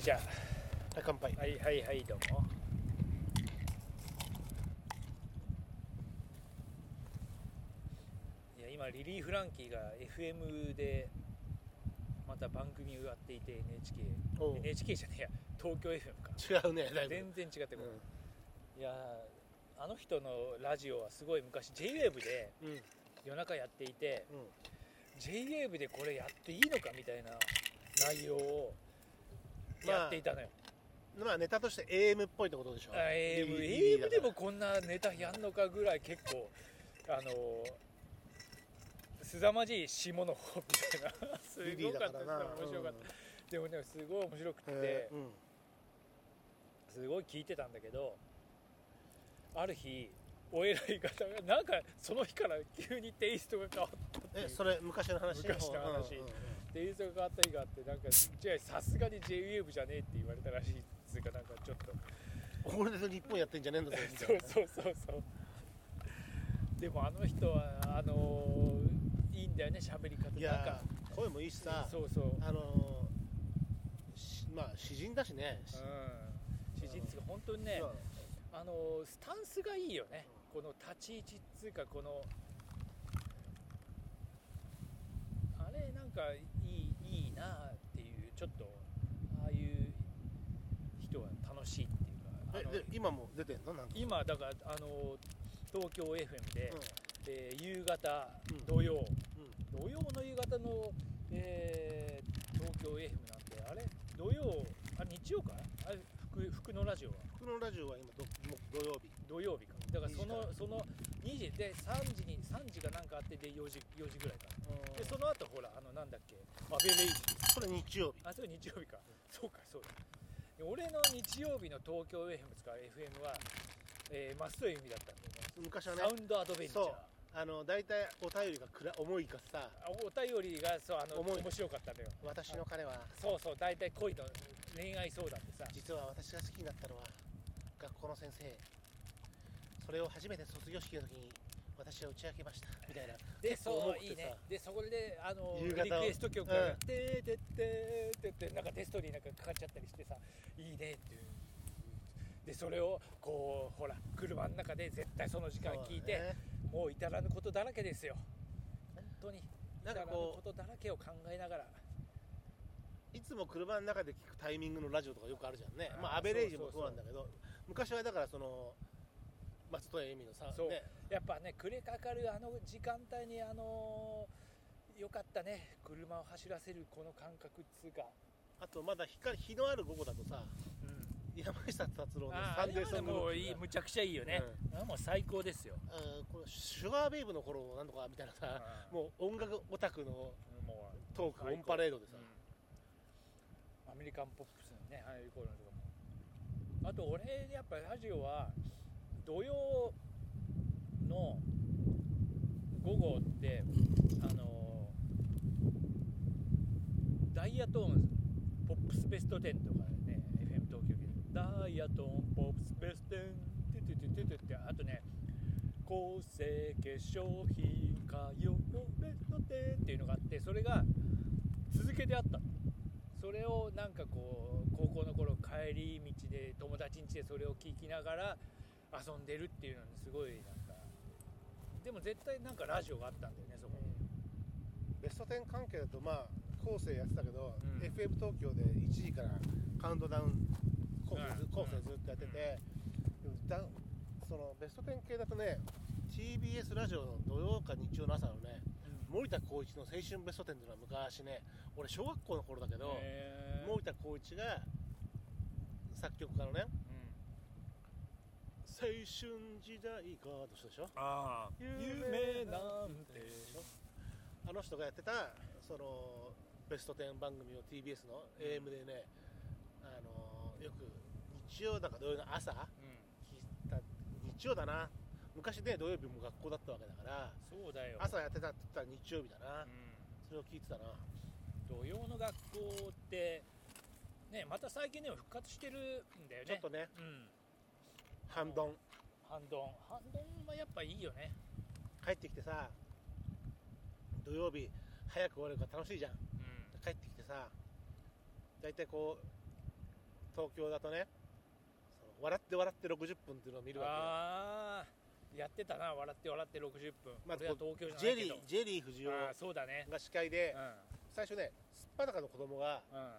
はいじゃはい乾杯あはいはいはいどうも。いや今リリー・フランキーが FM でまた番組をやっていて NHK おう。NHK じゃねえや。東京 FM か。違うねだいぶ。全然違ってこういやあの人のラジオはすごい昔 JWAVE でんうん。夜中やっていてうん。JWAVE でこれやっていいのかみたいな内容をまあやっていたのよ、まあネタとして AM っぽいってことでしょ。あ AM, AM でもこんなネタやんのかぐらい結構あのすざまじい下の方みたいな。すごかったーだからな面白かった、でもねすごい面白くて、へーうん。すごい聞いてたんだけどある日お偉い方がなんかその日から急にテイストが変わったっていう。えそれ昔の話？昔の話。うんうんうんテイストが変わった日があってなんかじゃあさすがに JWAVE じゃねえって言われたらしいっつうかなんかちょっと。俺で日本やってんじゃねえんだぞそいうな。そうそうそう。でもあの人はあのいいんだよね喋り方。いなんかや声もいいしさそうそう。あのーしまあ詩人だしね。うん。詩人っつうか本当にねあのスタンスがいいよね。この立ち位置っつうかこのあれなんかなっていうちょっとああいう人は楽しいっていうかあのえで今も出てんの？なんか。今だからあの東京 FM で、えー夕方うん。土曜、土曜の夕方の、えー東京 FM なんてあれ？土曜あ日曜か？あれ福福のラジオは？僕のラジオは今どもう土曜日。土曜日か。だからそ2時から。のその2時で3時に3時がなんかあってで4時4時ぐらいかでその後ほらあのなんだっけ。アベレイジそれ日曜日。あそれ日曜日か。そうかそうだ。で俺の日曜日の東京 FM 使う FM は、えー、増戸由美だったんだよね。昔はねサウンドアドベンチャそう。ーあの大体お便りが暗重いかさ。あお便りがそうあの重い。面白かったのよ。私の彼は。そうそう大体恋の恋愛相談でさ。実は私が好きになったのは学校の先生それを初めて卒業式の時に私は打ち明けましたみたいな。でそういいね。でそこであのリクエスト曲がうん「てーてってーてって」なんかテストになんかかかっちゃったりしてさいいねっていう。でそれをこうほら車の中で絶対その時間聞いて、もう至らぬことだらけですよ。本当に。なんかこうことだらけを考えながら。いつも車の中で聞くタイミングのラジオとかよくあるじゃんね。まあアベレージもそうなんだけど昔はだからその松任谷由実のさね。やっぱね暮れかかるあの時間帯にあのよかったね。車を走らせるこの感覚っつうか、あとまだ光日のある午後だとさうん、山下達郎のサンデーソングもういいむちゃくちゃいいよね、あもう最高ですよ。このシュガーベイブの頃なんとかみたいなさうん。もう音楽オタクのトークオンパレードでさ。うん。アメリカンポップスのねああいう頃のとかも。あと俺やっぱラジオは土曜の午後ってあのダイヤトーンポップスベスト10とかね FM 東京でダイヤトーンポップスベスト10ててててててあとね構成化粧品歌謡ベスト10っていうのがあってそれが続けてあった。それをなんかこう高校の頃帰り道で友達ん家でそれを聞きながら遊んでるっていうのにすごいなんかでも絶対なんかラジオがあったんだよねそこに。ベスト10関係だとまあ後世やってたけど、うん。FM 東京で1時からカウントダウン構成ずうん構成ずっとやってて、でもだそのベスト10系だとね TBS ラジオの土曜か日曜の朝のね森田光一の青春ベスト10っていうのは昔ね俺小学校の頃だけど、森田光一が作曲家のね「青春時代が」の人でしょああ。夢なんて。あの人がやってたそのベスト10番組を TBS の AM でね、あのよく日曜だか土曜の朝うん。聞いた日曜だな。昔ね土曜日も学校だったわけだからそうだよ。朝やってたって言ったら日曜日だな、うん。それを聞いてたな。土曜の学校ってねまた最近でも復活してるんだよね。ちょっとね。うん半ドン。半ドン。半ドンはやっぱいいよね。帰ってきてさ土曜日早く終わるから楽しいじゃん。うん。帰ってきてさ大体こう東京だとね笑って笑って60分っていうのを見るわああやってたな笑って笑って60分、まあ東京けよジェリージェリー藤尾あーそうだね。が司会でうん。最初ねすっぱだかの子供がうん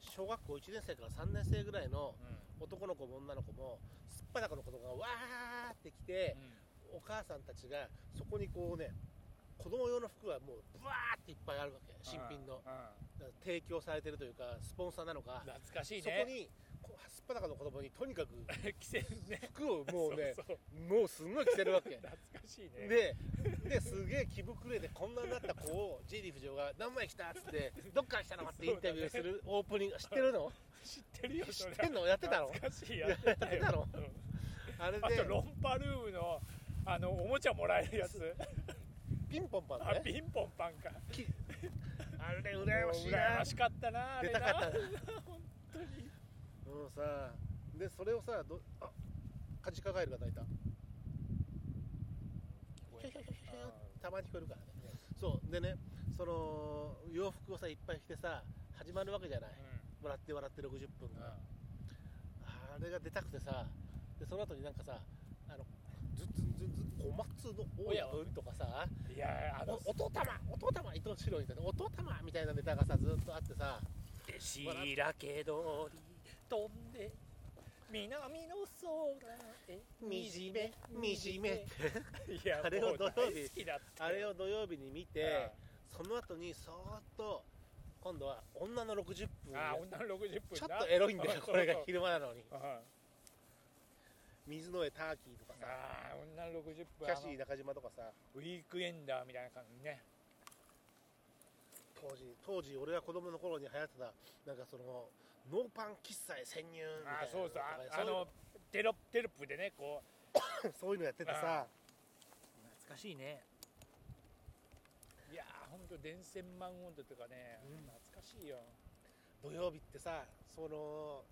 小学校1年生から3年生ぐらいのうん。男の子も女の子もすっぱだかの子供がわーって来て、お母さんたちがそこにこうね子供用の服がもうブワーっていっぱいあるわけ。新品の。提供されてるというかスポンサーなのか、懐かしいそこねにこうすっぱだかの子供にとにかく 着せるね。服をもうねもうすんごい着てるわけ。懐かしいね。でですげえ気膨れでこんなになった子をジェリー藤尾が何枚来たっつって どっから来たのってインタビューするオープニング知ってるの？知ってるよ知ってんの？やってたの？懐かしいやってたよ。やってたの？うん。あれで。あとロンパルームのあのおもちゃもらえるやつ。ピンポンパンあねピンポンパンか。きあれ羨ましい羨ましかったなあれな。出たかった。本当にもうさでそれをさどあカジカガエルが鳴いた。たまに聞こえるからね。そうでねその洋服をさいっぱい着てさ始まるわけじゃない。笑って笑って60分が、あれが出たくてさでその後になんかさあのずずずず小松の親分とかさうんいやあのお音玉音玉伊藤四郎みたいな音玉みたいなネタがさずっとあってさ。しらけ通り飛んで南の空へ。惨め惨め。っていやあれを土曜日あれを土曜日に見てその後にそーっと今度は女の60分。ああ女の60分ちょっとエロいんだよ これが昼間なのに。水の上ターキーとかさ。ああ女の60分キャシー中島とかさ。ウィークエンダーみたいな感じね。当時当時俺が子供の頃に流行ってたなんかそのノーパン喫茶へ潜入みたいなああそうそう。ああのテロテロップでねこう。そういうのやっててさ。懐かしいね。いやー本当電線マン温度とかね、うん。懐かしいよ。土曜日ってさその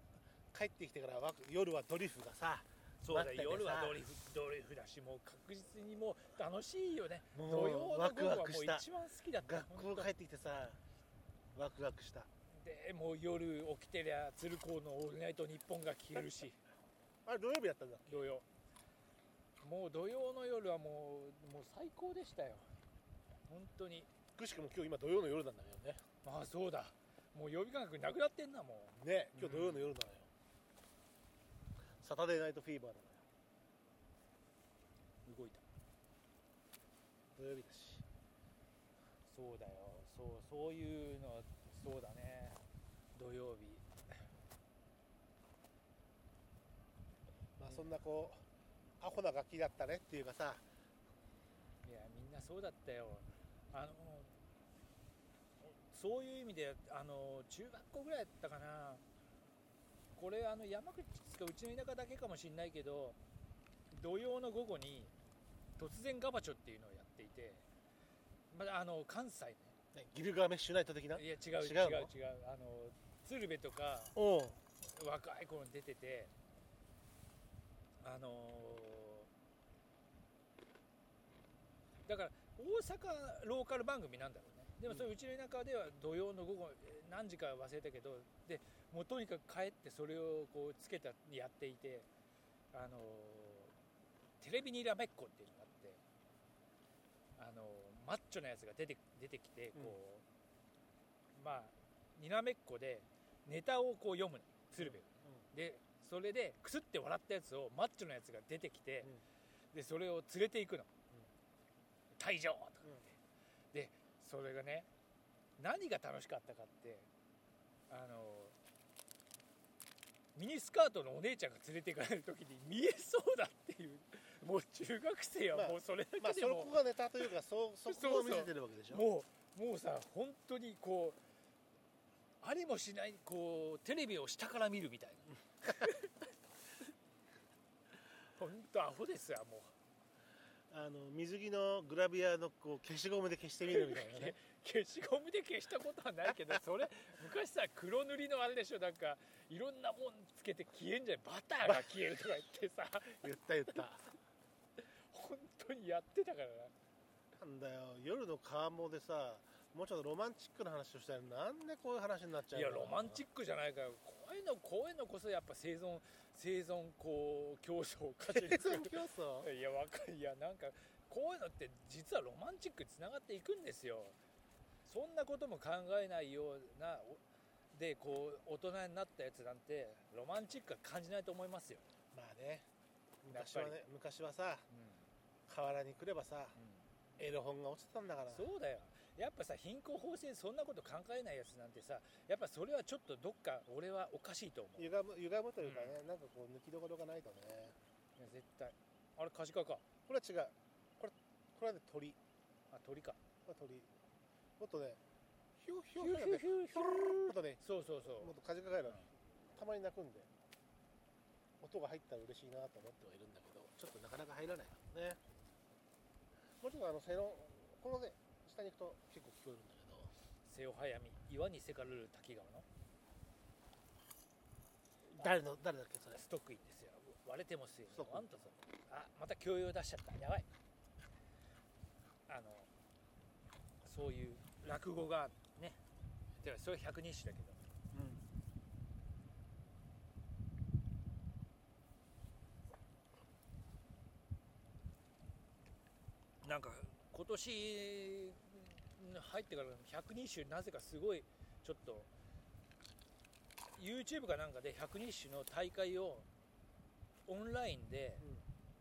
帰ってきてからわ夜はドリフがさそうだ夜はドリフドリフだしもう確実にもう楽しいよね。もう土曜の午後はワクワもうクした。一番好きだった学校帰ってきてさワクワクしたでもう夜起きてりゃ鶴光の「オールナイトニッポン」が消えるし。あれ土曜日やったんだ。土曜。もう土曜の夜はもうもう最高でしたよ。本当に。くしくも今日今土曜の夜なんだけどね。ああそうだ。もう曜日感覚なくなってんなもね今日土曜の夜なのよ、サタデーナイトフィーバーなのよ。う動いた。土曜日だし。そうだよ。そうそういうのはそうだね土曜日。まあそんなこうアホな楽器だったねっていうかさ。いやみんなそうだったよ。あのそういう意味であの中学校ぐらいだったかな。これあの山口つかうちの田舎だけかもしれないけど土曜の午後に突然ガバチョっていうのをやっていて、まあ、あの関西ね。ねギルガーメッシュナイト的な？いや違う違う違うの違う。あの鶴瓶とか若い頃に出ててあのーだから大阪ローカル番組なんだろうね。でもそれうちの田舎では土曜の午後えー何時か忘れたけどでもうとにかく帰ってそれをこうつけたやっていてあのーテレビにらめっこっていうのがあってあのーマッチョなやつが出て出てきてこう、まあにらめっこでネタをこう読むの鶴瓶。がでそれでクスって笑ったやつをマッチョなやつが出てきて、でそれを連れていくの「退場!」とかって、でそれがね何が楽しかったかってあのミニスカートのお姉ちゃんが連れて行かれる時に見えそうだっていう。もう中学生はまあもうそれだまあけでもそこがネタというかそうそこを見せてるわけでしょ。もうもうさ本当にこうありもしないこうテレビを下から見るみたいな。本当アホですよもう。あの水着のグラビアのこう消しゴムで消してみるみたいなね。消しゴムで消したことはないけどそれ昔さ黒塗りのあれでしょなんかいろんなもんつけて消えんじゃない。バターが消えるとか言ってさ。言った言った。本当にやってたからな。なんだよ夜の川面でさもうちょっとロマンチックな話をしたらなんでこういう話になっちゃういのやロマンチックじゃないからこういうのこういうのこそやっぱ生存生存こう競争を勝ち抜生存く競争？いやわかいやなんかこういうのって実はロマンチックにつながっていくんですよ。そんなことも考えないようなおでこう大人になったやつなんてロマンチックは感じないと思いますよ、まあね。昔はね昔はさう河原に来ればさんうんエロ本が落ちてたんだから。そうだよ。やっぱさ貧困法制そんなこと考えないやつなんてさやっぱそれはちょっとどっか俺はおかしいと思う。い歪む歪むというかね、なんかこう抜きどころがないとね。や絶対。あれカジカか。これは違う。これこれはね鳥。あ鳥か。これは鳥。もっとねヒューヒヒューヒューねューヒューヒュー。ヒュもっとねそうそうそう。もっとカジカがいるうん。たまに鳴くんで。音が入ったら嬉しいなと思ってはいるんだけどちょっとなかなか入らないからねもうちょっとあの背のこのね下に行くと結構聞こえるんだけど。瀬尾早見岩にせかるる滝川の。誰の誰だっけそれ。ストックインですよ。割れてもすよストックイン。あんたそうあまた教養出しちゃった。やばい。あのそういう。落語が。ね。てかそれ百人一首だけどなんか今年入ってから百人一首なぜかすごいちょっと YouTube かなんかで百人一首の大会をオンラインで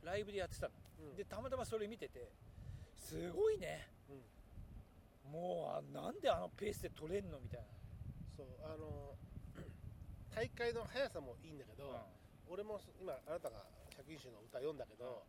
ライブでやってたの。うん。うんでたまたまそれ見ててすごいね。うん。もうあなんであのペースで取れんのみたいそうあの 大会の速さもいいんだけど、な、俺も今あなたが百人一首の歌読んだけど、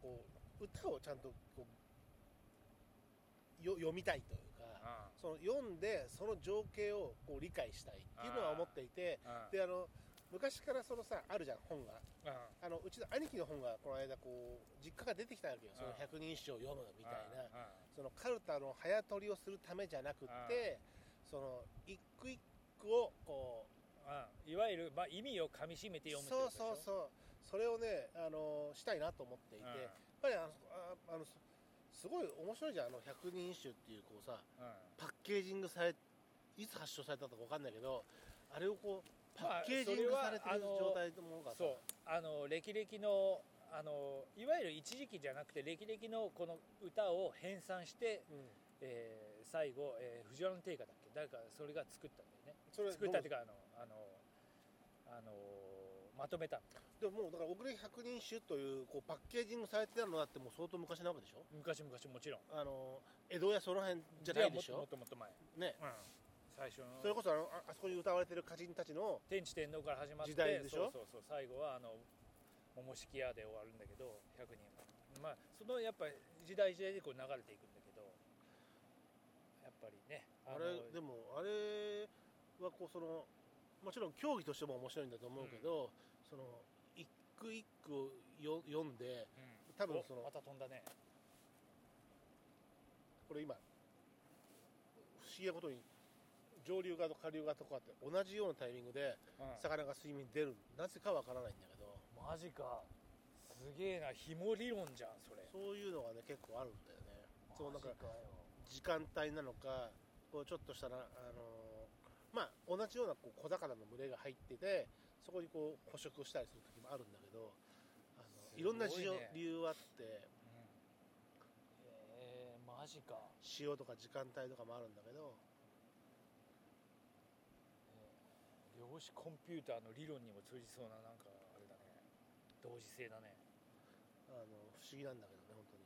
こう歌をちゃんとこうよ読みたいというか、その読んでその情景をこう理解したいっていうのは思っていてうん。であの昔からそのさあるじゃん本が。うん。あのうちの兄貴の本がこの間こう実家が出てきたわけよ。そのうん百人一首を読むみたいな。うん。そのカルタの早取りをするためじゃなくってその一句一句をこうん。いわゆる、まあ、意味をかみしめてう読むってそうそうそう。それをねあのしたいなと思っていて、ぱりあのああのすすごい面白いじゃん。あの百人一首っていうこうさうんパッケージングされいつ発祥されたか分かんないけどあれをこうパまあッケージングされてる状態のものがさ、そう。あの歴々のあのいわゆる一時期じゃなくて歴々のこの歌を編纂して、うん。えー最後、えー藤原の定家だっけ？誰かそれが作ったんだよね。作ったっていうかあのまとめたの？でももうだから遅れ百人一首というこうパッケージングされてたのだってもう相当昔なわけでしょ？昔々もちろん。あの江戸やその辺じゃないでしょ？もっともっともっと前、ね。うん、最初の。それこそあのああそこに歌われてる歌人たちの天智天皇から始まって時代でしょ？そうそうそう。最後はあの桃敷屋で終わるんだけど100人は。まあそのやっぱり時代時代でこう流れていくんだけどやっぱりねあれでもあれはこうそのもちろん競技としても面白いんだと思うけど、その一句一句をよ読んでうん。多分そのおまた飛んだね。これ今不思議なことに上流側と下流側とかって同じようなタイミングでうん。魚が水面に出る。なぜかわからないんだけど。マジか。すげえな紐理論じゃんそれ。そういうのがね結構あるんだよね。そうなんか時間帯なのかこうちょっとしたらあのまあ同じようなこう小魚の群れが入っててそこにこう捕食したりする時もあるんだけどあのいろんな事情理由あってうん。えー、マジか、潮とか時間帯とかもあるんだけどえー量子コンピューターの理論にも通じそうななんかあれだね。同時性だね。あの不思議なんだけどね本当に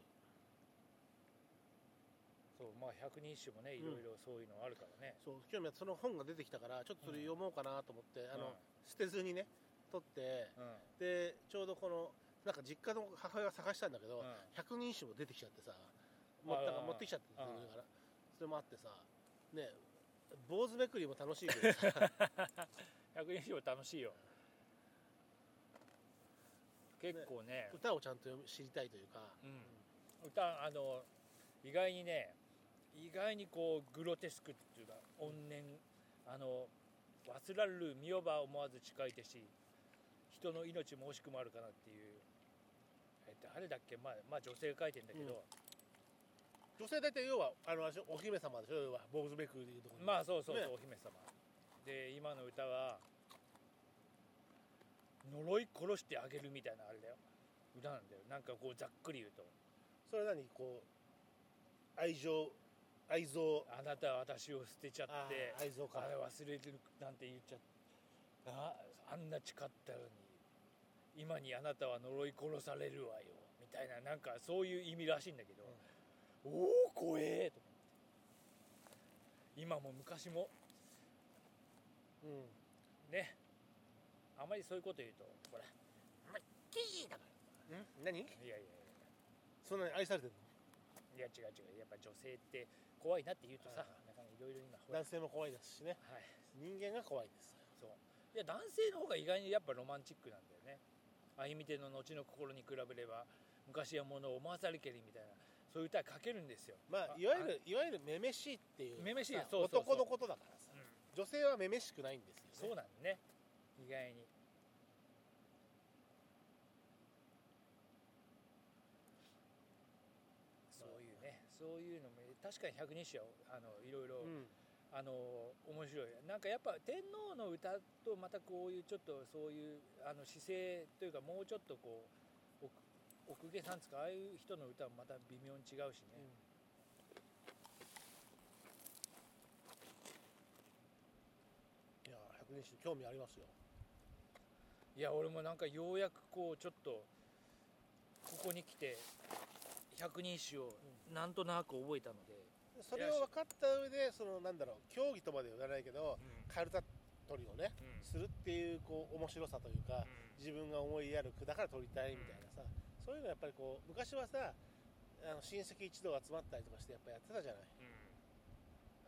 そうまあ百人一首もねいろいろそういうのあるからね、そう興味あってその本が出てきたからちょっとそれ読もうかなと思って、あのうん捨てずにね取ってうん。でちょうどこのなんか実家の母親が探したんだけど、うん。百人一首も出てきちゃってさもなんか持ってきちゃってあーるから。それもあってさね坊主めくりも楽しいけどさ。百人一首楽しいよ。結構ね。歌をちゃんと知りたいというか、うん、歌あの意外にね意外にこうグロテスクっていうか怨念あの忘らる見よば思わず近いてし人の命も惜しくもあるかなっていうえ誰だっけまあ、まあ、女性が書いてんだけど、女性大体要はあのお姫様でしょ？要は坊主めくりでいうところまあそうそうそう、ね。お姫様。で今の歌は呪い殺してあげるみたいなあれだよ。歌なんだよ。なんかこうざっくり言うと。それ何？こう愛情愛憎あなたは私を捨てちゃあってー愛憎か。あれ忘れてるなんて言っちゃああんな誓ったのに今にあなたは呪い殺されるわよみたいななんかそういう意味らしいんだけど、おお怖えと思って。今も昔も。うん。ね。あまりそういうこと言うとほら「まキー」だかうん？何？らいやいやいそんなに愛されてるやいや違う違う。やっぱ女性って怖いなって言うとさ、はい。なかなかいろいろ今男性も怖いですしね。はい。人間が怖いです。そう。いや男性の方が意外にやっぱロマンチックなんだよね。歩み手の後の心に比べれば昔はものを思わされけりみたいなそういう歌書けるんですよ。まあいわゆるいわゆるめめしいっていうめめしいさそうそうそう。男のことだからさ。うん。女性はめめしくないんですよ、ね、そうなんだね。意外にそういうねそういうのも確かに百人一首はあのいろいろ、うん。あの面白い。なんかやっぱ天皇の歌とまたこういうちょっとそういうあの姿勢というかもうちょっとこう奥奥下さんつかああいう人の歌はまた微妙に違うしね、いや百人一首興味ありますよ。いや俺もなんかようやくこうちょっとここに来て百人一首をなんとなく覚えたので、それを分かった上でそのなんだろう競技とまでは言わないけどカルタ取りをねうん。するっていうこう面白さというか自分が思いやる句だから取りたいみたいなさ、そういうのやっぱりこう昔はさあの親戚一同集まったりとかしてやっぱやってたじゃない。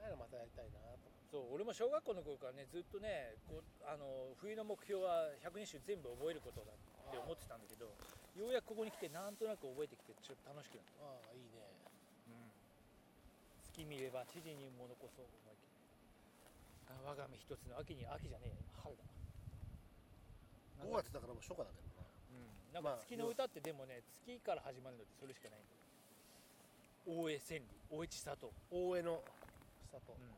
ああいうのまたやりたいなと思そう俺も小学校の頃からねずっとねこうあの冬の目標は百人一首全部覚えることだって思ってたんだけどようやくここに来てなんとなく覚えてきてちょっと楽しくなった。ああいいね月見れば知事にも残そう思い切りあ我が身一つの秋に秋じゃねえ春だ5月だからもう初夏だけどなうん、なんか月の歌ってでもね月から始まるのってそれしかない。んだよ大江千里。大江千里、大江の里、うん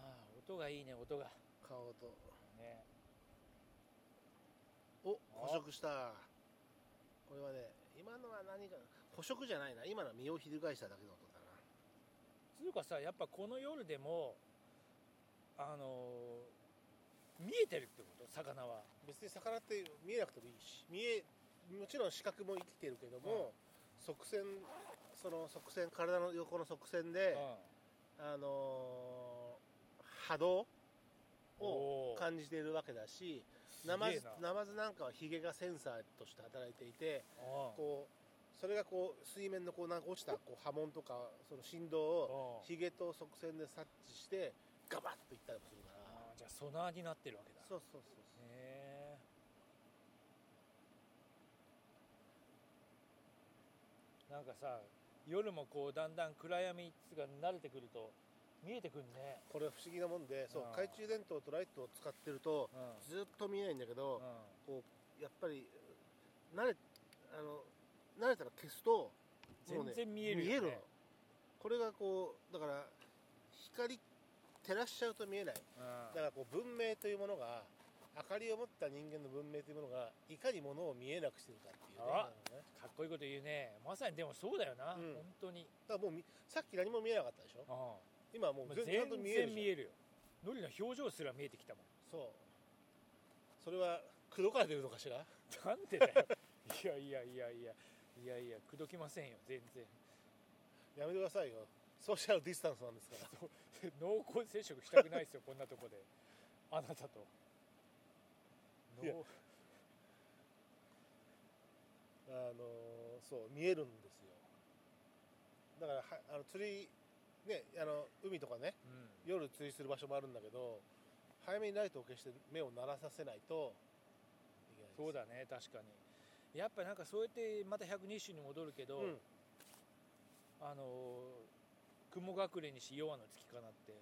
ああ音がいいね音が。顔と。ね。お捕食した。これはね今のは何か捕食じゃないな。今のは身を翻しただけの音だな。つうかさやっぱこの夜でもあのー見えてるってこと？魚は。別に魚って見えなくてもいいし。見えもちろん視覚も生きてるけども、側線その側線体の横の側線で、あのー波動を感じているわけだしナマズナマズなんかはヒゲがセンサーとして働いていてこうそれがこう水面のこうなんか落ちたこう波紋とかその振動をヒゲと側線で察知してガバッといったりもするから。じゃあソナーになってるわけだ。そうそうそうそう。へえ。なんかさ夜もこうだんだん暗闇が慣れてくると見えてくるね。これは不思議なもんでそう懐中電灯とライトを使ってるとうん。ずっと見えないんだけどうん。こうやっぱり慣れあの慣れたら消すとね全然見えるよね。見えるの。これがこうだから光照らしちゃうと見えない。うん。だからこう文明というものが明かりを持った人間の文明というものがいかにものを見えなくしてるかっていうね。ねかっこいいこと言うね。まさにでもそうだよな、うん。本当に。だからもうみさっき何も見えなかったでしょ？あ今はもあう全ちゃん。と全見える見えるよ。ノリの表情すら見えてきたもん。そう。それは口説かれてるのかしら？なんでだよ。いやいやいやいや。いやいや口説きませんよ。全然。やめてくださいよ。ソーシャルディスタンスなんですから。濃厚接触したくないですよこんなとこで。あなたと。いや。濃あのそう見えるんですよ。だからはあの釣りねあの海とかねうん。夜釣りする場所もあるんだけど早めにライトを消して目を鳴らさせないといけないそうだね確かに。やっぱなんかそうやってまた120種に戻るけど、うん。あの雲隠れにし弱の月かなって、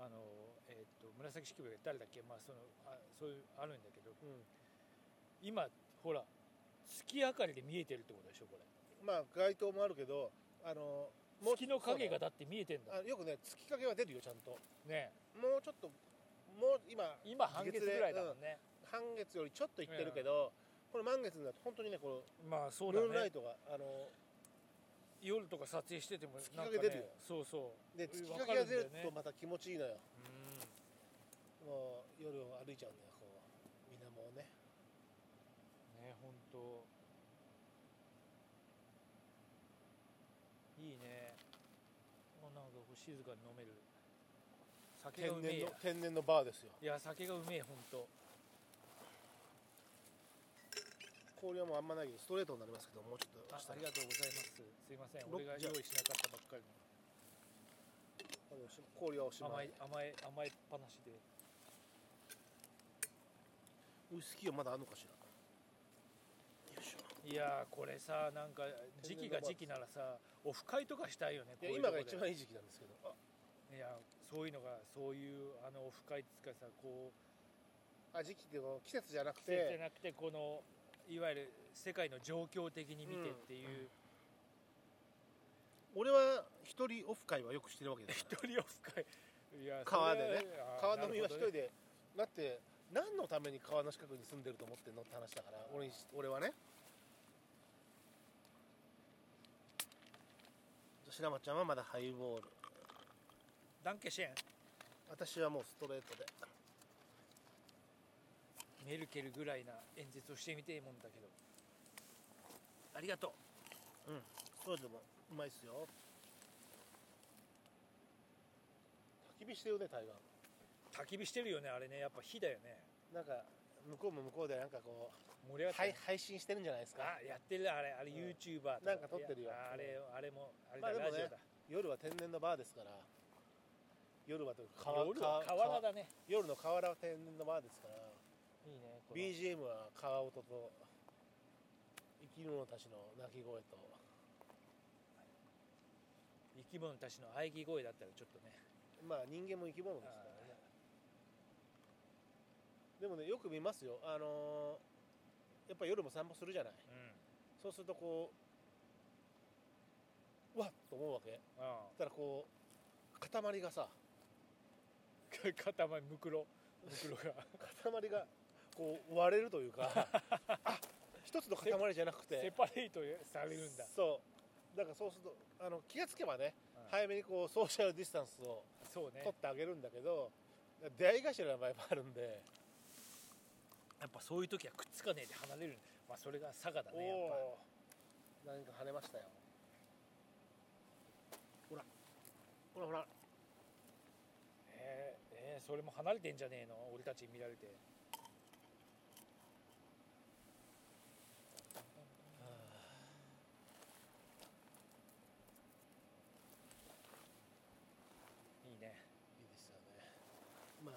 あのえっと紫式部が誰だっけ？まあそのあそういうあるんだけど。うん。今ほら月明かりで見えてるってことでしょこれ。まあ街灯もあるけどあの月の影がだって見えてんだ。よくね月影は出るよちゃんと。ね。もうちょっともう今今半月ぐらいだもんね、半月よりちょっといってるけど、これ満月になると本当にねこまあそのうだね。ムーンライトがあの夜とか撮影してても月なんか、ね、影出るよそうそう。で月わ影が出るとまた気持ちいいのよ。うん。もう夜を歩いちゃうんだよこう。水面をね。ね本当いいね静かに飲める。酒が天うめえや。天然のバーですよ。いや酒がうめえ本当氷はもうあんまないけどストレートになりますけどもうちょっとあありがとうございます。すいません。ろ俺が用意しなかったばっかりあのし氷はおしまい。い甘い甘いっぱなしで。ウイスキーはまだあるのかしら？よいやーこれさなんか時期が時期ならさオフ会とかしたいよね今が一番いい時期なんですけど。あいやそういうのがそういうあのオフ会っつうかさこうあ時期って季節じゃなく季節じゃてなくてこのいわゆる世界の状況的に見てっていう、俺は一人オフ会はよくしてるわけだか一人オフ会。いや川でね。川飲みは一人で。だって何のために川の近くに住んでると思ってんのって話だから俺に俺はね白松ちゃんはまだハイボール。ダンケシェン？私はもうストレートで。メルケルぐらいな演説をしてみてえもんだけど。ありがとう。うん。ストレートもうまいっすよ。焚き火してるね台湾焚き火してるよねあれね。やっぱ火だよね。なんか向こうも向こうでなんかこう、盛り上がって配信してるんじゃないですか？あやってる。あれあれうん。YouTuber と。かなんか撮ってるよ。あれあれもあれだ、まあでもねラジオだ。夜は天然のバーですから夜はというか夜は河原だね。夜の河原は天然のバーですからいいね BGM は川音と生き物たちの鳴き声と。生き物たちの喘ぎ声だったらちょっとね。まあ人間も生き物ですから。ねでもねよく見ますよ。あのーやっぱ夜も散歩するじゃない。うん。そうするとこううわっと思うわけ。あそしたらこう塊がさあ 塊むくろ。むくろが。塊がこう割れるというか あ一つの塊じゃなくセてパレートされるんだ。そう。だからそうするとあの気がつけばねうん。早めにこうソーシャルディスタンスをね。取ってあげるんだけど出会い頭の場合もあるんでやっぱそういう時はくっつかねえで離れるまあそれが佐賀だねやっおお何か跳ねましたよ。ほら。ほらほら。ぱえー、えーそれも離れてんじゃねえの？俺たちに見られていいねいいですよねまあ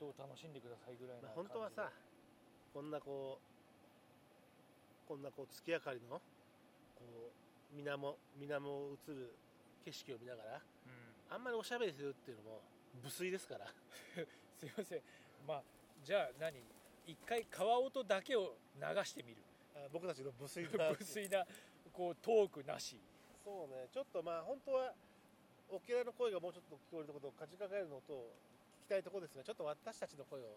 川音を楽しんでくださいぐらいのまあ、本当はさこんなこうこんなこう月明かりのこう水面水面を映る景色を見ながらうん。あんまりおしゃべりするっていうのも無粋ですから。すいません。まあじゃあ何？一回川音だけを流してみる。あ僕たちの無粋な。無粋なこうトークなし。そうね。ちょっとまあ本当はオケラの声がもうちょっと聞こえるところとかじかかえるのと聞きたいところですがちょっと私たちの声を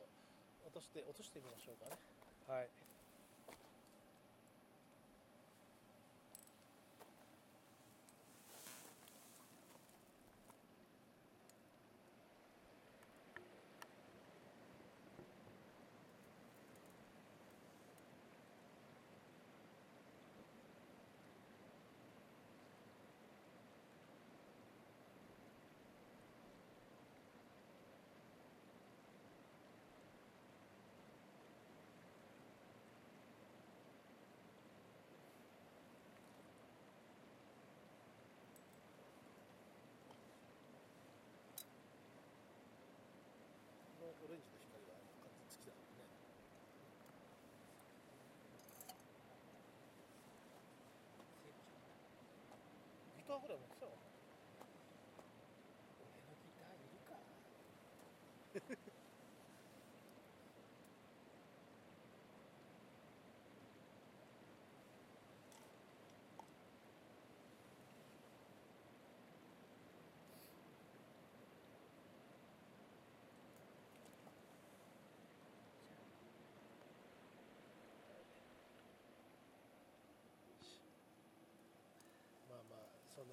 落として落としてみましょうかね。はい。レンジの光が完全に好きだからね。ギターぐらい持ってたのかな俺のギターいるか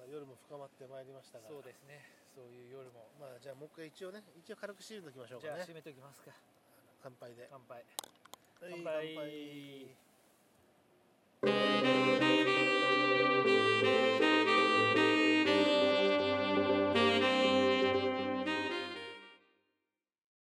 だん夜も深まってまいりましたがそうですね。そういう夜も。まあじゃあもう一回一応ね一応軽く締めておきましょうかね。じゃあ締めときますか。乾杯で。乾杯。はい乾杯。乾杯